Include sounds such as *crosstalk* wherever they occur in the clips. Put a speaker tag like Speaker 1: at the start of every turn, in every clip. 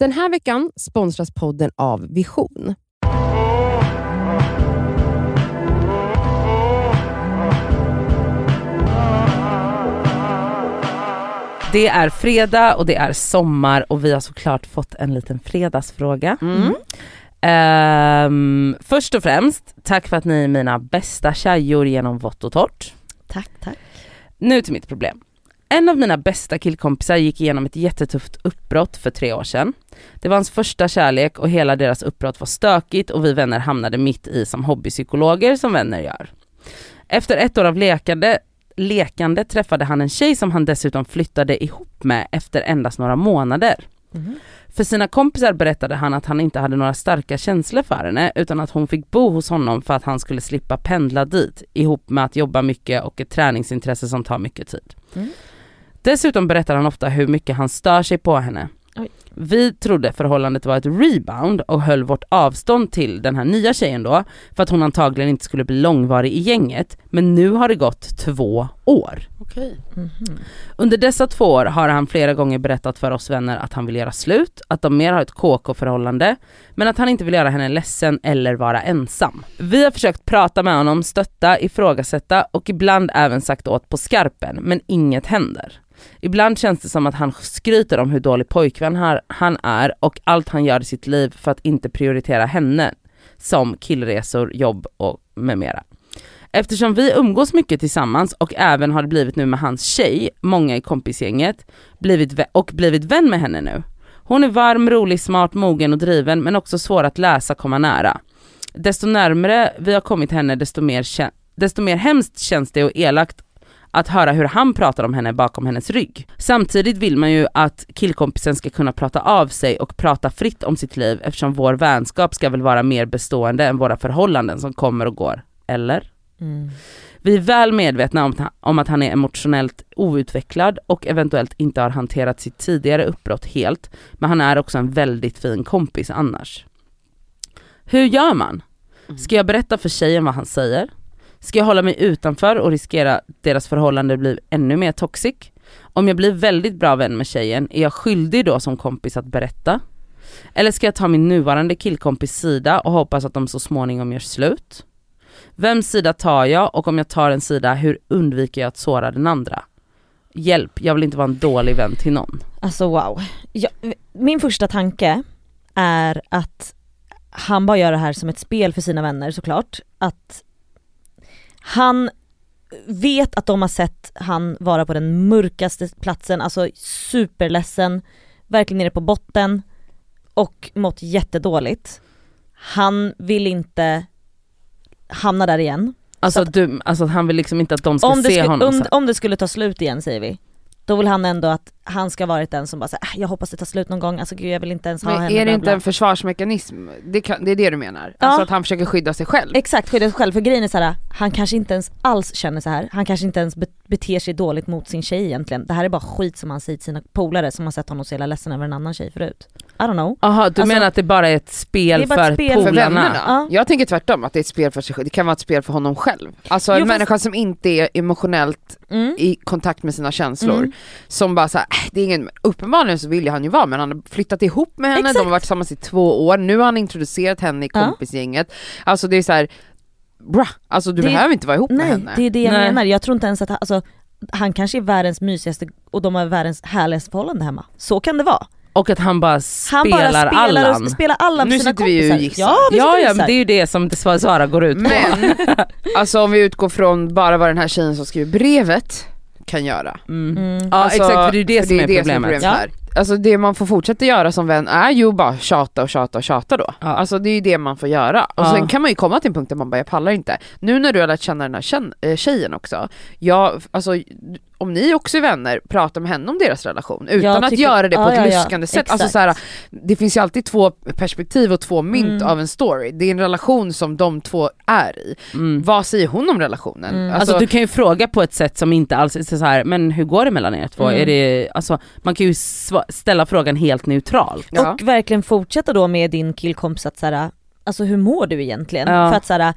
Speaker 1: Den här veckan sponsras podden av Vision.
Speaker 2: Det är fredag och det är sommar och vi har såklart fått en liten fredagsfråga.
Speaker 3: Mm.
Speaker 2: Ehm, först och främst, tack för att ni är mina bästa tjejor genom vått och torrt.
Speaker 3: Tack, tack.
Speaker 2: Nu till mitt problem. En av mina bästa killkompisar gick igenom ett jättetufft uppbrott för tre år sedan. Det var hans första kärlek och hela deras uppbrott var stökigt och vi vänner hamnade mitt i som hobbypsykologer som vänner gör. Efter ett år av lekande, lekande träffade han en tjej som han dessutom flyttade ihop med efter endast några månader.
Speaker 3: Mhm.
Speaker 2: För sina kompisar berättade han att han inte hade några starka känslor för henne utan att hon fick bo hos honom för att han skulle slippa pendla dit ihop med att jobba mycket och ett träningsintresse som tar mycket tid.
Speaker 3: Mm.
Speaker 2: Dessutom berättar han ofta hur mycket han stör sig på henne.
Speaker 3: Oj.
Speaker 2: Vi trodde förhållandet var ett rebound och höll vårt avstånd till den här nya tjejen då för att hon antagligen inte skulle bli långvarig i gänget men nu har det gått två år.
Speaker 1: Okej.
Speaker 3: Mhm.
Speaker 2: Under dessa två år har han flera gånger berättat för oss vänner att han vill göra slut, att de mer har ett KK-förhållande, men att han inte vill göra henne ledsen eller vara ensam. Vi har försökt prata med honom, stötta, ifrågasätta och ibland även sagt åt på skarpen, men inget händer. Ibland känns det som att han skryter om hur dålig pojkvän han är och allt han gör i sitt liv för att inte prioritera henne, som killresor, jobb och med mera. Eftersom vi umgås mycket tillsammans och även har det blivit nu med hans tjej, många i kompisgänget, blivit och blivit vän med henne nu. Hon är varm, rolig, smart, mogen och driven men också svår att läsa komma nära. Desto närmare vi har kommit henne desto mer, desto mer hemskt känns det och elakt att höra hur han pratar om henne bakom hennes rygg. Samtidigt vill man ju att killkompisen ska kunna prata av sig och prata fritt om sitt liv eftersom vår vänskap ska väl vara mer bestående än våra förhållanden som kommer och går. Eller?
Speaker 3: Mm.
Speaker 2: Vi är väl medvetna om, om att han är emotionellt outvecklad och eventuellt inte har hanterat sitt tidigare uppbrott helt, men han är också en väldigt fin kompis annars. Hur gör man? Ska jag berätta för tjejen vad han säger? Ska jag hålla mig utanför och riskera att deras förhållande blir ännu mer toxic? Om jag blir väldigt bra vän med tjejen, är jag skyldig då som kompis att berätta? Eller ska jag ta min nuvarande killkompis sida och hoppas att de så småningom gör slut? Vems sida tar jag och om jag tar en sida, hur undviker jag att såra den andra? Hjälp, jag vill inte vara en dålig vän till någon.
Speaker 3: Alltså wow. Jag, min första tanke är att han bara gör det här som ett spel för sina vänner såklart. Att han vet att de har sett han vara på den mörkaste platsen, alltså superledsen, verkligen nere på botten och mått jättedåligt. Han vill inte hamna där igen.
Speaker 2: Alltså,
Speaker 3: Så att-
Speaker 2: du, alltså han vill liksom inte att de ska se
Speaker 3: skulle,
Speaker 2: honom
Speaker 3: om, om det skulle ta slut igen säger vi, då vill han ändå att han ska varit den som bara säger jag hoppas det tar slut någon gång, alltså gud jag vill inte ens ha
Speaker 4: Men
Speaker 3: henne.
Speaker 4: är det inte
Speaker 3: bla."
Speaker 4: en försvarsmekanism? Det, kan, det är det du menar?
Speaker 3: Ja.
Speaker 4: Alltså att han försöker skydda sig själv?
Speaker 3: Exakt, skydda sig själv. För grejen är så här, han kanske inte ens alls känner så här. han kanske inte ens be- beter sig dåligt mot sin tjej egentligen. Det här är bara skit som han säger till sina polare som har sett honom så jävla ledsen över en annan tjej förut. I don't know.
Speaker 2: Jaha, du
Speaker 3: Alltså-
Speaker 2: menar att det bara är ett spel
Speaker 3: bara
Speaker 2: för
Speaker 3: spel för
Speaker 4: För
Speaker 2: polarna?
Speaker 4: vännerna?
Speaker 3: Ja.
Speaker 4: Jag tänker tvärtom, att det är ett spel för sig själv. Det kan vara ett spel för honom själv. Alltså en
Speaker 3: Jo, fast-
Speaker 4: människa som inte är emotionellt
Speaker 3: Mm.
Speaker 4: i kontakt med sina känslor.
Speaker 3: Mm.
Speaker 4: Som bara såhär, äh, det är ingen, uppenbarligen så vill han ju vara men han har flyttat ihop med henne, de
Speaker 3: Exakt.
Speaker 4: har varit tillsammans i två år, nu har han introducerat henne i
Speaker 3: Ja.
Speaker 4: kompisgänget. Alltså det är så här, bra, alltså du
Speaker 3: Det-
Speaker 4: behöver inte vara ihop med
Speaker 3: Nej,
Speaker 4: henne.
Speaker 3: det är det jag
Speaker 2: Nej.
Speaker 3: menar. Jag tror inte ens att han, alltså, han kanske är världens mysigaste och de har världens härligaste förhållande hemma. Så kan det vara.
Speaker 2: Och att han bara
Speaker 3: Han
Speaker 2: spelar
Speaker 3: bara spelar,
Speaker 2: Allan?
Speaker 3: och, spelar alla med
Speaker 4: Nu
Speaker 3: sina
Speaker 4: sitter vi ju
Speaker 3: kompisar.
Speaker 4: och gissar.
Speaker 3: Ja, vi
Speaker 2: Ja men det är ju det som Sara går ut på.
Speaker 4: Men, *laughs* alltså om vi utgår från bara vad den här tjejen som skriver brevet kan göra.
Speaker 2: Mm.
Speaker 3: Mm.
Speaker 2: Ja
Speaker 4: Alltså,
Speaker 2: exakt för det är ju det,
Speaker 4: för
Speaker 2: som, är problemet.
Speaker 3: Ja.
Speaker 4: här. Alltså det man får fortsätta göra som vän är ju bara tjata och tjata och tjata då.
Speaker 2: Ja.
Speaker 4: Alltså det är ju det man får göra. Och
Speaker 2: Ja.
Speaker 4: sen kan man ju komma till en punkt där man bara, jag pallar inte. Nu när du har lärt känna den här eh, tjejen också, jag, alltså om ni också är vänner, prata med henne om deras relation utan att göra det på
Speaker 3: ja,
Speaker 4: ett
Speaker 3: ja, ja.
Speaker 4: luskande sätt. Alltså så här, det finns ju alltid två perspektiv och två mynt
Speaker 3: Mm.
Speaker 4: av en story. Det är en relation som de två är i.
Speaker 2: Mm.
Speaker 4: Vad säger hon om relationen?
Speaker 3: Mm.
Speaker 2: Alltså, du kan ju fråga på ett sätt som inte alls är så här, men hur går det mellan er två?
Speaker 3: Mm.
Speaker 2: Är det, alltså, man kan ju ställa frågan helt neutralt.
Speaker 4: ja.
Speaker 3: Och verkligen fortsätta då med din killkompis att såhär, alltså hur mår du egentligen?
Speaker 2: Ja.
Speaker 3: För att såhär, det,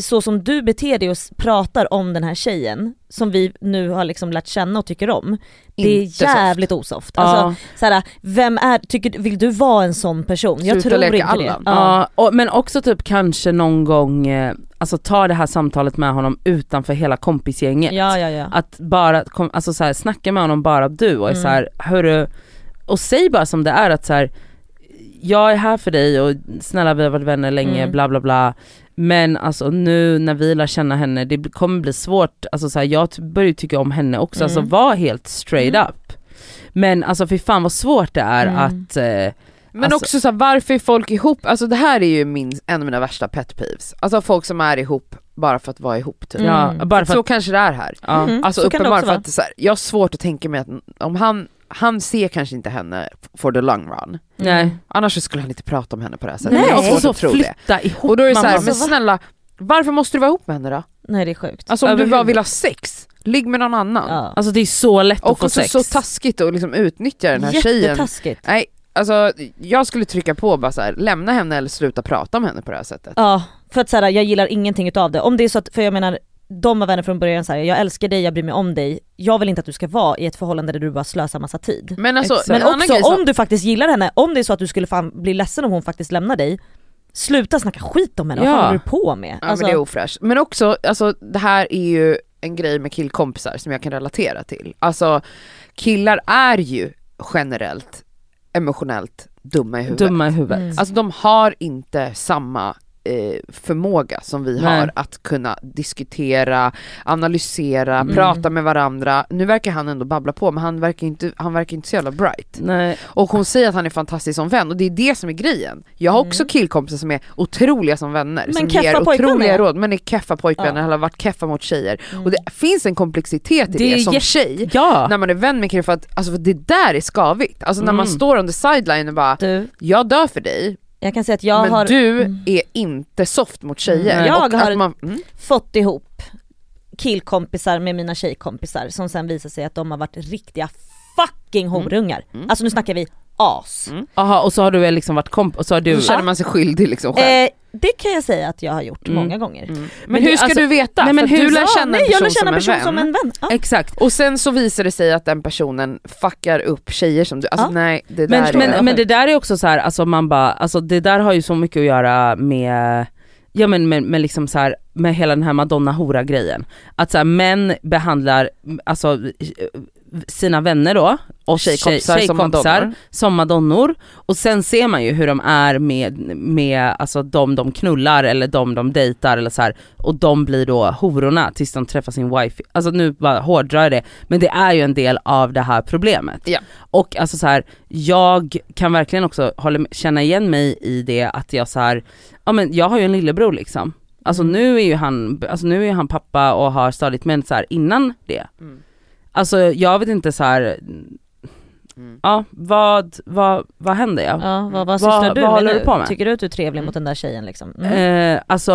Speaker 3: så som du beter dig och pratar om den här tjejen, som vi nu har liksom lärt känna och tycker om, det är
Speaker 4: Inte soft.
Speaker 3: jävligt osoft. Alltså, såhär, vem är, tycker, vill du vara en sån person? Jag
Speaker 4: Sluta
Speaker 3: tror
Speaker 4: leka
Speaker 3: inte det.
Speaker 4: Allan.
Speaker 3: Ja.
Speaker 2: Ja, och, men också typ kanske någon gång, eh, alltså ta det här samtalet med honom utanför hela kompisgänget.
Speaker 3: Ja, ja, ja.
Speaker 2: Att bara, kom, alltså så här, snacka med honom bara du och
Speaker 3: Mm.
Speaker 2: så här, hörru, och säg bara som det är att så här, jag är här för dig och snälla vi har varit vänner länge,
Speaker 3: Mm.
Speaker 2: bla bla bla. Men alltså nu när vi lär känna henne, det kommer bli svårt, alltså så här, jag börjar tycka om henne också,
Speaker 3: Mm.
Speaker 2: alltså var helt straight
Speaker 3: Mm.
Speaker 2: up. Men alltså fy fan vad svårt det är
Speaker 3: Mm.
Speaker 2: att eh,
Speaker 4: Men
Speaker 2: Alltså-
Speaker 4: också så här, varför är folk ihop? Alltså det här är ju min, en av mina värsta pet peeves. Alltså folk som är ihop bara för att vara ihop typ.
Speaker 3: Mm.
Speaker 2: Ja, bara för
Speaker 4: Så
Speaker 2: att,
Speaker 4: kanske det är här.
Speaker 2: ja.
Speaker 3: Mm.
Speaker 4: Alltså
Speaker 3: så kan det
Speaker 4: uppenbart
Speaker 3: också
Speaker 4: för
Speaker 3: vara.
Speaker 4: att så här, jag har svårt att tänka mig att om han, han ser kanske inte henne for the long run.
Speaker 2: nej.
Speaker 4: Annars så skulle han inte prata om henne på det här sättet.
Speaker 3: Nej.
Speaker 4: jag har
Speaker 2: Och
Speaker 4: svårt
Speaker 2: så
Speaker 4: att det.
Speaker 2: flytta ihop.
Speaker 4: Och då är det så här, men
Speaker 3: Alltså,
Speaker 4: snälla, varför måste du vara ihop med henne då?
Speaker 3: Nej det är sjukt.
Speaker 4: Alltså om du bara vill ha sex, ligg med någon annan.
Speaker 3: Ja.
Speaker 2: Alltså det är så lätt att
Speaker 4: Och
Speaker 2: få
Speaker 4: också
Speaker 2: sex.
Speaker 4: så taskigt att liksom utnyttja den här tjejen.
Speaker 3: Jättetaskigt.
Speaker 4: Nej, alltså jag skulle trycka på bara så här, lämna henne eller sluta prata om henne på det här sättet.
Speaker 3: Ja, för att såhär, jag gillar ingenting utav det. Om det är så att, för jag menar, de var vänner från början såhär, jag älskar dig, jag bryr mig om dig. Jag vill inte att du ska vara i ett förhållande där du bara slösar massa tid.
Speaker 4: Men alltså,
Speaker 3: Men också
Speaker 4: grej som-
Speaker 3: om du faktiskt gillar henne, om det är så att du skulle fan bli ledsen om hon faktiskt lämnar dig, sluta snacka skit om henne, vad
Speaker 2: Ja.
Speaker 3: fan håller du på med?
Speaker 4: Ja
Speaker 3: Alltså,
Speaker 4: men det är ofräscht. Men också, alltså det här är ju en grej med killkompisar som jag kan relatera till. Alltså killar är ju generellt emotionellt dumma i huvudet.
Speaker 2: Dumma i huvudet.
Speaker 3: Mm.
Speaker 4: Alltså de har inte samma eh, förmåga som vi
Speaker 2: Nej.
Speaker 4: har att kunna diskutera, analysera,
Speaker 3: Mm.
Speaker 4: prata med varandra. Nu verkar han ändå babbla på men han verkar inte, han verkar inte så jävla bright.
Speaker 2: Nej.
Speaker 4: Och hon säger att han är fantastisk som vän och det är det som är grejen. Jag har också
Speaker 3: Mm.
Speaker 4: killkompisar som är otroliga som vänner,
Speaker 3: Men
Speaker 4: som ger otroliga råd men är keffa pojkvänner
Speaker 3: Ja.
Speaker 4: har varit keffa mot tjejer.
Speaker 3: Mm.
Speaker 4: Och det finns en komplexitet i
Speaker 2: Det
Speaker 4: det, som tjej.
Speaker 2: Ja.
Speaker 4: När man är vän med killar för att alltså, för det där är skavigt. Alltså när man
Speaker 2: Mm.
Speaker 4: står the sideline och bara
Speaker 3: Du,
Speaker 4: jag dör för dig
Speaker 3: jag kan säga att jag
Speaker 4: men
Speaker 3: har
Speaker 4: du
Speaker 3: Mm.
Speaker 4: är inte soft mot tjejer.
Speaker 3: Mm. Jag har-
Speaker 4: man, mm,
Speaker 3: fått ihop killkompisar med mina tjejkompisar som sen visar sig att de har varit riktiga fucking horungar.
Speaker 4: Mm.
Speaker 3: Alltså nu snackar vi as.
Speaker 4: Mm.
Speaker 2: Aha, och så har du väl liksom varit komp och så har du...
Speaker 4: då känner man sig skyldig liksom själv.
Speaker 3: Eh, det kan jag säga att jag har gjort
Speaker 2: Mm.
Speaker 3: många gånger.
Speaker 4: Mm. Men,
Speaker 2: men
Speaker 4: hur
Speaker 2: det-
Speaker 4: ska
Speaker 2: alltså-
Speaker 4: du veta?
Speaker 2: Nej, men
Speaker 4: för
Speaker 2: hur-
Speaker 4: du lär
Speaker 2: Ja,
Speaker 4: känna en
Speaker 3: Nej
Speaker 4: person,
Speaker 3: lär känna en
Speaker 4: som
Speaker 3: person
Speaker 4: en
Speaker 3: som en vän. Ja.
Speaker 2: Exakt.
Speaker 4: Och sen så visar det sig att den personen fuckar upp tjejer som du, alltså
Speaker 3: Ja.
Speaker 4: nej det där
Speaker 2: Men,
Speaker 4: är...
Speaker 2: men, men det där är också så här, alltså man bara, alltså det där har ju så mycket att göra med Ja men med, med liksom så här, med hela den här madonna hora grejen. Att så här, män behandlar alltså sina vänner då, och
Speaker 4: Tjejkompisar som madonnor.
Speaker 2: som madonnor. Och sen ser man ju hur de är med, med alltså de de knullar eller de de dejtar eller så här. och de blir då hororna tills de träffar sin wife. Alltså nu bara hårdrar jag det, men det är ju en del av det här problemet.
Speaker 4: Ja.
Speaker 2: Och alltså så här, jag kan verkligen också hålla, känna igen mig i det att jag så här, ja men jag har ju en lillebror liksom. Alltså
Speaker 3: Mm.
Speaker 2: nu är ju han, alltså nu är han pappa och har stadigt men så här, innan det.
Speaker 4: Mm.
Speaker 2: Alltså jag vet inte så här.
Speaker 4: Mm.
Speaker 2: ja vad, vad, vad händer ja?
Speaker 3: Ja, vad, vad
Speaker 2: Vad-
Speaker 3: sysslar du
Speaker 2: vad
Speaker 3: med
Speaker 2: håller du på med?
Speaker 3: Tycker du att du är trevlig
Speaker 2: Mm.
Speaker 3: mot den där tjejen liksom? Mm.
Speaker 2: Eh, alltså,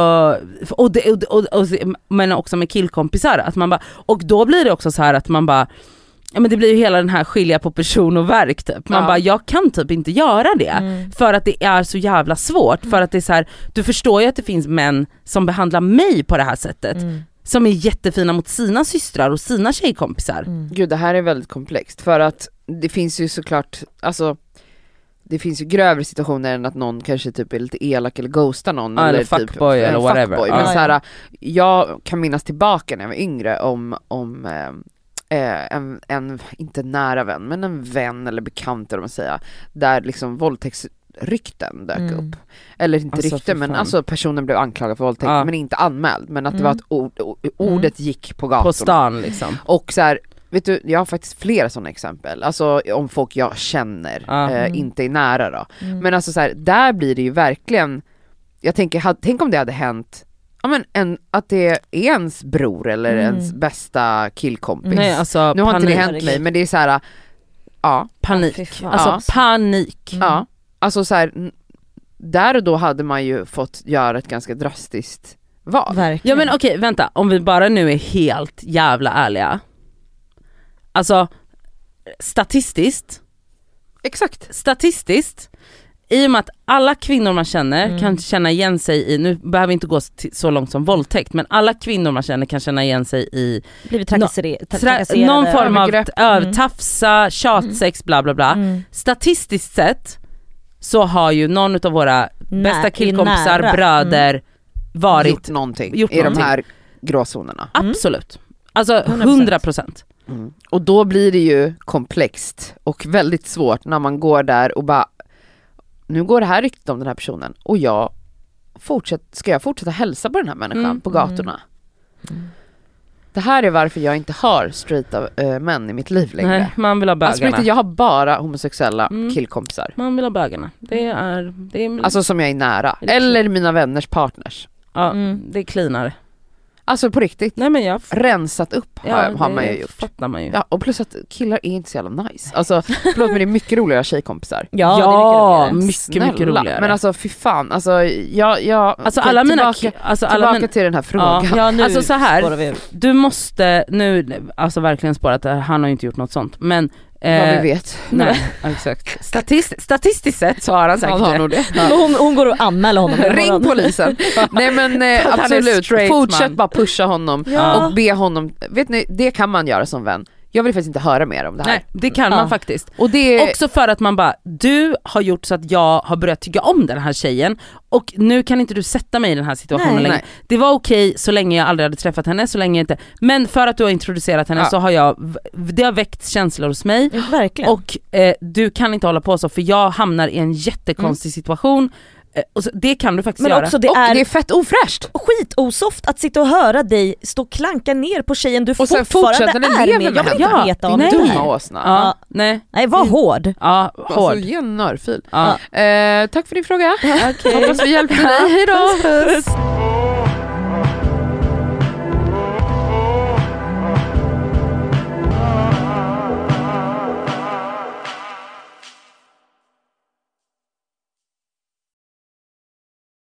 Speaker 2: och det, och, och, och, men också med killkompisar, att man bara, och då blir det också så här att man bara Ja men det blir ju hela den här skilja på person och verk typ. Man
Speaker 4: Ja.
Speaker 2: bara, jag kan typ inte göra det.
Speaker 3: Mm.
Speaker 2: För att det är så jävla svårt, för att det är så här, du förstår ju att det finns män som behandlar mig på det här sättet.
Speaker 3: Mm.
Speaker 2: Som är jättefina mot sina systrar och sina tjejkompisar.
Speaker 3: Mm.
Speaker 4: Gud det här är väldigt komplext för att det finns ju såklart, alltså det finns ju grövre situationer än att någon kanske typ är lite elak eller ghostar någon
Speaker 2: Ja, eller
Speaker 4: typ
Speaker 2: fuckboy eller whatever.
Speaker 4: fuckboy. Men
Speaker 3: Ja,
Speaker 4: så här,
Speaker 3: ja.
Speaker 4: jag kan minnas tillbaka när jag var yngre om, om eh, eh, en, en, inte nära vän, men en vän eller bekant eller man säger, där liksom våldtäktsrykten dök
Speaker 3: Mm.
Speaker 4: upp. Eller inte
Speaker 2: Alltså,
Speaker 4: rykten men alltså personen blev anklagad för våldtäkt
Speaker 2: Ja.
Speaker 4: men inte anmäld. Men att det
Speaker 3: Mm.
Speaker 4: var ett ord, o- ordet gick på gatorna.
Speaker 2: På stan liksom.
Speaker 4: Och så här, vet du, jag har faktiskt flera sådana exempel, alltså om folk jag känner,
Speaker 2: Ja.
Speaker 4: eh,
Speaker 3: Mm.
Speaker 4: inte är nära då.
Speaker 3: Mm.
Speaker 4: Men alltså så här, där blir det ju verkligen, jag tänker, had, tänk om det hade hänt, ja men en, att det är ens bror eller
Speaker 3: Mm.
Speaker 4: ens bästa killkompis.
Speaker 2: Nej alltså
Speaker 4: nu har inte det
Speaker 2: panik.
Speaker 4: hänt mig men det är så här, ja,
Speaker 2: Panik.
Speaker 3: Fan.
Speaker 2: Alltså
Speaker 4: Ja.
Speaker 2: panik.
Speaker 3: Mm.
Speaker 4: ja, alltså så här, där och då hade man ju fått göra ett ganska drastiskt val.
Speaker 2: Ja
Speaker 3: Verkligen.
Speaker 2: men okej vänta, om vi bara nu är helt jävla ärliga. Alltså statistiskt,
Speaker 4: Exakt.
Speaker 2: statistiskt i och med att alla kvinnor man känner
Speaker 3: Mm.
Speaker 2: kan känna igen sig i, nu behöver vi inte gå så långt som våldtäkt, men alla kvinnor man känner kan känna igen sig i
Speaker 3: Blivit trakassere- tra-
Speaker 2: tra-
Speaker 3: trakasserade.
Speaker 2: någon form av
Speaker 4: övergrepp.
Speaker 2: ö-
Speaker 3: Mm.
Speaker 2: tjatsex, bla bla bla.
Speaker 3: Mm.
Speaker 2: Statistiskt sett så har ju någon av våra
Speaker 3: Nä-
Speaker 2: bästa killkompisar,
Speaker 3: nära.
Speaker 2: bröder varit,
Speaker 4: gjort någonting
Speaker 2: gjort
Speaker 4: i
Speaker 2: någonting.
Speaker 4: de här gråzonerna.
Speaker 3: Mm.
Speaker 2: absolut. Alltså
Speaker 3: 100%.
Speaker 2: 100 procent.
Speaker 4: Mm. Och då blir det ju komplext och väldigt svårt när man går där och bara, nu går det här ryktet om den här personen och jag fortsätt, ska jag fortsätta hälsa på den här människan
Speaker 2: Mm.
Speaker 4: på gatorna? Det här är varför jag inte har straighta äh, män i mitt liv längre.
Speaker 2: Nej, man vill ha
Speaker 4: Alltså
Speaker 2: bögarna.
Speaker 4: riktigt, jag har bara homosexuella
Speaker 2: Mm.
Speaker 4: killkompisar.
Speaker 2: Man vill ha bögarna. Det är, det är,
Speaker 4: Alltså som jag är nära. Eller mina vänners partners.
Speaker 2: ja,
Speaker 3: Mm.
Speaker 2: det är cleanare.
Speaker 4: Alltså på riktigt.
Speaker 2: Nej men jag,
Speaker 4: Rensat upp har,
Speaker 2: ja,
Speaker 4: har man ju gjort.
Speaker 2: fattar man ju.
Speaker 4: Ja, och plus att killar är inte så jävla nice. Alltså förlåt men det är mycket roligare tjejkompisar.
Speaker 3: Ja, *laughs*
Speaker 2: Ja,
Speaker 3: det är mycket roligare.
Speaker 2: mycket, mycket roligare.
Speaker 4: Men alltså fy fan, alltså jag, jag
Speaker 2: Alltså
Speaker 4: okej,
Speaker 2: alla mina,
Speaker 4: tillbaka,
Speaker 2: ki- alltså alla
Speaker 4: tillbaka
Speaker 2: mina,
Speaker 4: till den här frågan.
Speaker 3: Ja, nu
Speaker 2: Alltså så här, du måste, nu, alltså verkligen spårat, han har ju inte gjort något sånt men
Speaker 4: Vad
Speaker 2: eh,
Speaker 4: vi vet.
Speaker 2: Nej, exakt. Statist, statistiskt sett så har han säkert
Speaker 4: Han har
Speaker 2: det.
Speaker 4: nog det.
Speaker 3: Hon, hon går och anmäler honom
Speaker 4: Ring polisen. *laughs* Nej men eh, absolut, fortsätt
Speaker 2: man.
Speaker 4: bara pusha honom
Speaker 3: Ja.
Speaker 4: och be honom, vet ni det kan man göra som vän. Jag vill faktiskt inte höra mer om det här.
Speaker 2: Nej, det kan
Speaker 3: Ja.
Speaker 2: man faktiskt.
Speaker 4: Och det
Speaker 2: Också för att man bara, du har gjort så att jag har börjat tycka om den här tjejen och nu kan inte du sätta mig i den här situationen
Speaker 3: Nej.
Speaker 2: längre.
Speaker 4: Nej.
Speaker 2: Det var okej så länge jag aldrig hade träffat henne, så länge inte, men för att du har introducerat henne
Speaker 4: Ja.
Speaker 2: så har jag, det har väckt känslor hos mig
Speaker 3: Ja, verkligen.
Speaker 2: och eh, du kan inte hålla på så för jag hamnar i en jättekonstig situation. Eh, och så, det kan du faktiskt
Speaker 3: men
Speaker 2: göra.
Speaker 3: också det
Speaker 4: och
Speaker 3: är
Speaker 4: det är fett ofräscht.
Speaker 3: skitosoft att sitta och höra dig stå och klanka ner på tjejen du
Speaker 4: Och
Speaker 3: fortfarande är med. Jag vill inte
Speaker 2: Ja,
Speaker 3: veta
Speaker 2: det
Speaker 3: om
Speaker 2: är
Speaker 3: det
Speaker 4: Dumma
Speaker 3: här.
Speaker 4: åsna.
Speaker 2: ja, nej,
Speaker 3: Nej var hård.
Speaker 2: ja,
Speaker 4: Alltså
Speaker 2: hård.
Speaker 4: ge en örfil.
Speaker 2: Ja.
Speaker 4: Eh, tack för din fråga.
Speaker 2: Okej.
Speaker 4: Hoppas vi hjälpte dig, hejdå!